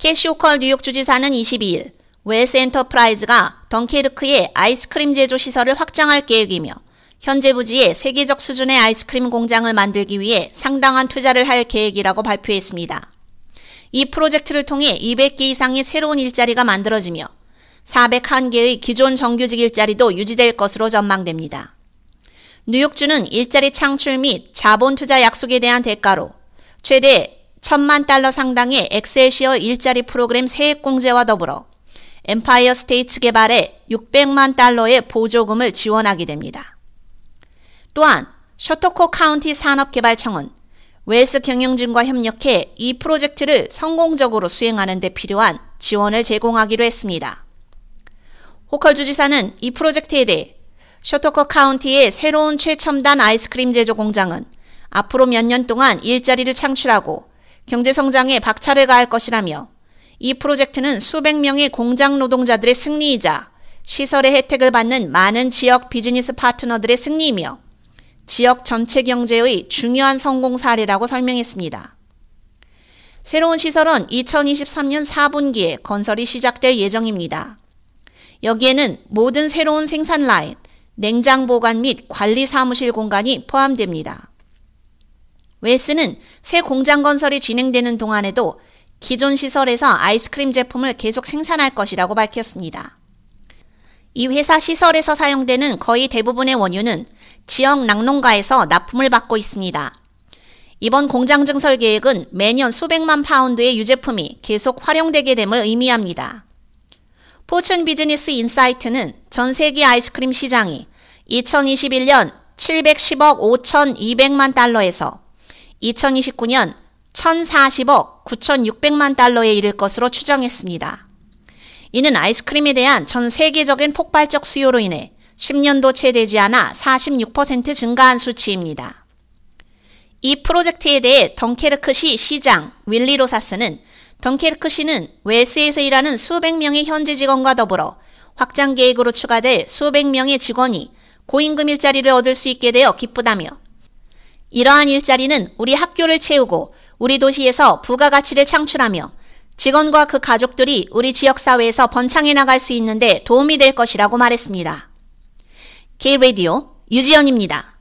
캐시 호컬 뉴욕 주지사는 22일 웰스 엔터프라이즈가 덩케르크의 아이스크림 제조 시설을 확장할 계획이며 현재 부지에 세계적 수준의 아이스크림 공장을 만들기 위해 상당한 투자를 할 계획이라고 발표했습니다. 이 프로젝트를 통해 200개 이상의 새로운 일자리가 만들어지며 401개의 기존 정규직 일자리도 유지될 것으로 전망됩니다. 뉴욕주는 일자리 창출 및 자본 투자 약속에 대한 대가로 최대 1 천만 달러 상당의 엑셀시어 일자리 프로그램 세액 공제와 더불어 엠파이어 스테이트 개발에 600만 달러의 보조금을 지원하게 됩니다. 또한 셔터쿼 카운티 산업개발청은 웰스 경영진과 협력해 이 프로젝트를 성공적으로 수행하는 데 필요한 지원을 제공하기로 했습니다. 호컬 주지사는 이 프로젝트에 대해 셔터쿼 카운티의 새로운 최첨단 아이스크림 제조 공장은 앞으로 몇 년 동안 일자리를 창출하고 경제 성장에 박차를 가할 것이라며 이 프로젝트는 수백 명의 공장 노동자들의 승리이자 시설의 혜택을 받는 많은 지역 비즈니스 파트너들의 승리이며 지역 전체 경제의 중요한 성공 사례라고 설명했습니다. 새로운 시설은 2023년 4분기에 건설이 시작될 예정입니다. 여기에는 모든 새로운 생산 라인, 냉장 보관 및 관리 사무실 공간이 포함됩니다. 웨스는 새 공장 건설이 진행되는 동안에도 기존 시설에서 아이스크림 제품을 계속 생산할 것이라고 밝혔습니다. 이 회사 시설에서 사용되는 거의 대부분의 원유는 지역 낙농가에서 납품을 받고 있습니다. 이번 공장 증설 계획은 매년 수백만 파운드의 유제품이 계속 활용되게 됨을 의미합니다. 포춘 비즈니스 인사이트는 전 세계 아이스크림 시장이 2021년 710억 5,200만 달러에서 2029년 1,040억 9,600만 달러에 이를 것으로 추정했습니다. 이는 아이스크림에 대한 전 세계적인 폭발적 수요로 인해 10년도 채 되지 않아 46% 증가한 수치입니다. 이 프로젝트에 대해 덩케르크시 시장 윌리 로사스는 덩케르크시는 웨스에서 일하는 수백 명의 현지 직원과 더불어 확장 계획으로 추가될 수백 명의 직원이 고임금 일자리를 얻을 수 있게 되어 기쁘다며 이러한 일자리는 우리 학교를 채우고 우리 도시에서 부가가치를 창출하며 직원과 그 가족들이 우리 지역사회에서 번창해 나갈 수 있는데 도움이 될 것이라고 말했습니다. K-Radio 유지연입니다.